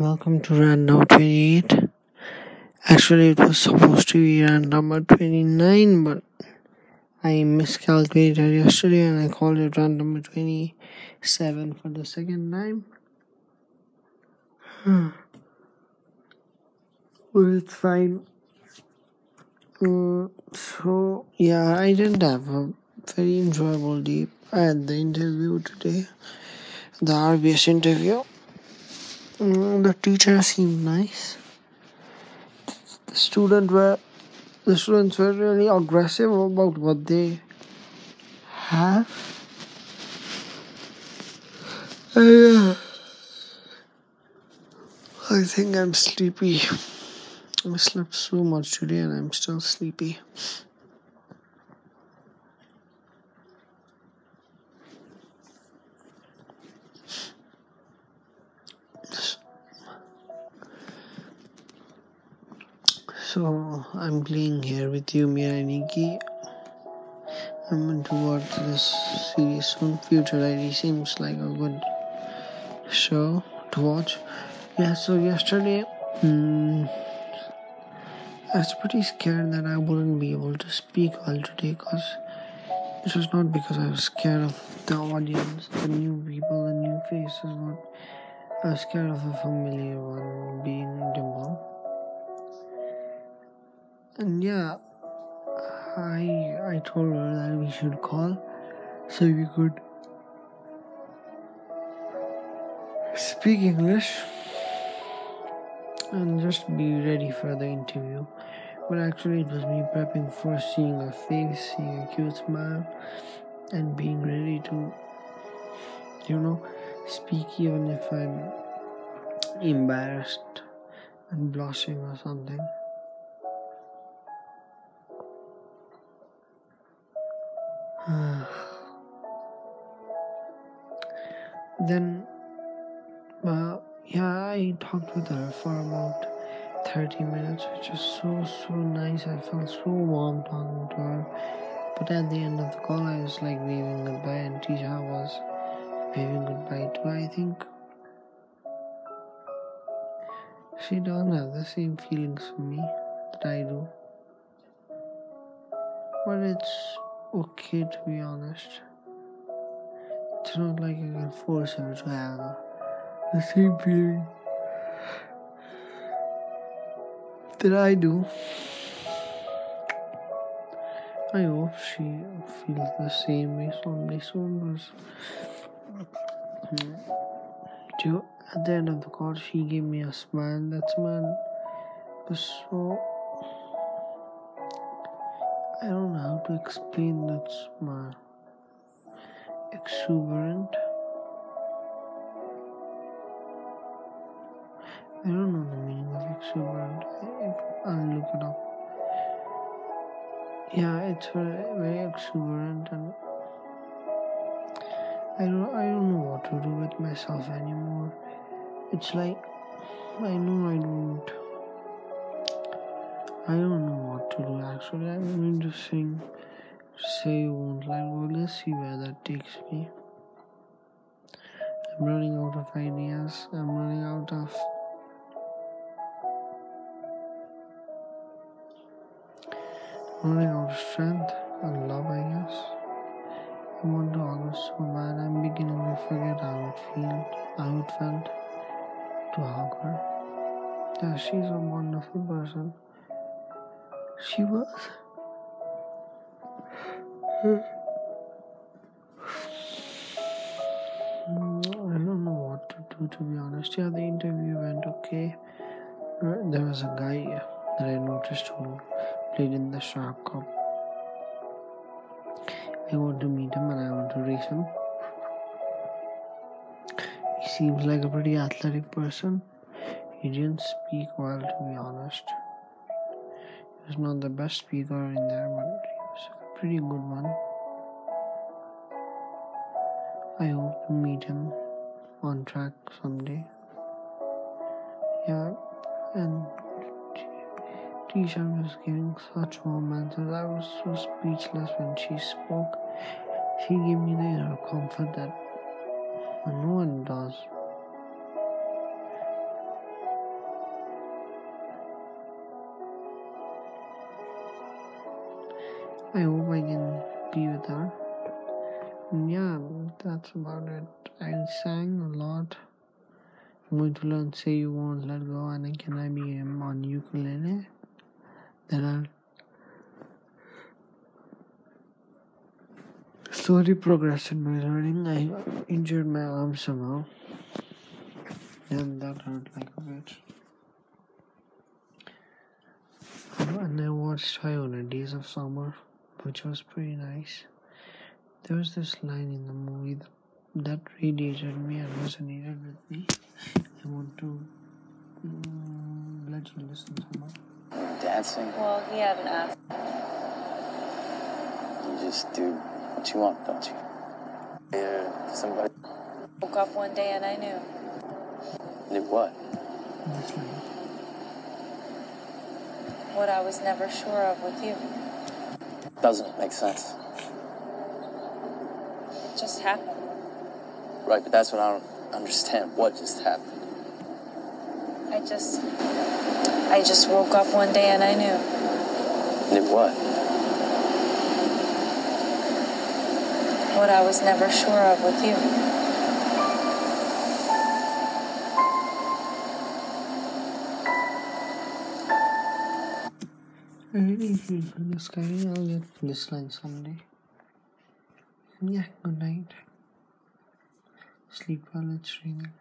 Welcome to rant number 28. Actually, it was supposed to be number 29, but I miscalculated yesterday and I called it rant number 27 for the second time. but it's fine. Mm, so, yeah, I didn't have a very enjoyable day at the interview today, the RBS interview. Mm, the teacher seemed nice. The student were the students were really aggressive about what they have. Uh, I think I'm sleepy. I slept so much today and I'm still sleepy. So I'm playing here with you, Mia and Nikki. I'm going to watch this series soon. Future ID seems like a good show to watch. Yeah, so yesterday, hmm, I was pretty scared that I wouldn't be able to speak well today because it was not because I was scared of the audience, the new people, the new faces, but I was scared of a familiar one being Dimple. And yeah, I I told her that we should call so we could speak English and just be ready for the interview. But actually, it was me prepping for seeing her face, seeing a cute smile, and being ready to, you know, speak even if I'm embarrassed and blushing or something. then, uh, yeah, I talked with her for about 30 minutes, which was so, so nice. I felt so warm talking to her. But at the end of the call, I was like waving goodbye, and Tisha was waving goodbye too. I think she don't have the same feelings for me that I do. But it's okay to be honest. It's not like I can force her to have the same feeling that I do. I hope she feels the same way someday soon because to, hmm, at the end of the call she gave me a smile. That smile was so I don't know how to explain that smile. Exuberant. I don't know the meaning of exuberant. I'll look it up. Yeah, it's very, very exuberant, and I don't, I don't know what to do with myself anymore. It's like I know I don't I don't know what to do actually. I'm going to sing Say Won't Let Go. Let's see where that takes me. I'm running out of ideas. I'm running out of I'm running out of strength and love, I guess. I want to hug so bad. I'm beginning to forget how it felt. How it felt to hug her. Yeah, she's a wonderful person. She was. Hmm. I don't know what to do to be honest. Yeah, the interview went okay. There was a guy that I noticed who played in the Shark Cup. I want to meet him and I want to race him. He seems like a pretty athletic person. He didn't speak well, to be honest was not the best speaker in there, but was a pretty good one. I hope to meet him on track someday. Yeah, and Tisha was giving such warm answers. I was so speechless when she spoke. She gave me the inner comfort that no one does. I hope I can be with her. Yeah, that's about it. I sang a lot. I'm going to learn Say You Won't Let Go and Can I Be Him on ukulele. Then I'll slowly progress in my learning. I injured my arm somehow. And that hurt like a bit. And I watched 500 Days of Summer, which was pretty nice. There was this line in the movie that radiated me and resonated with me. I want to mm, let you listen to it. Dancing? Well, he hadn't asked. You just do what you want, don't you? Yeah, somebody Woke up one day and I knew. knew what? This line. What I was never sure of with you. Doesn't make sense. It just happened. Right, but that's what I don't understand. What just happened? I just. I just woke up one day and I knew. Knew what? What I was never sure of with you. I really feel this guy. I'll get this line someday. Yeah, good night. Sleep well, it's raining.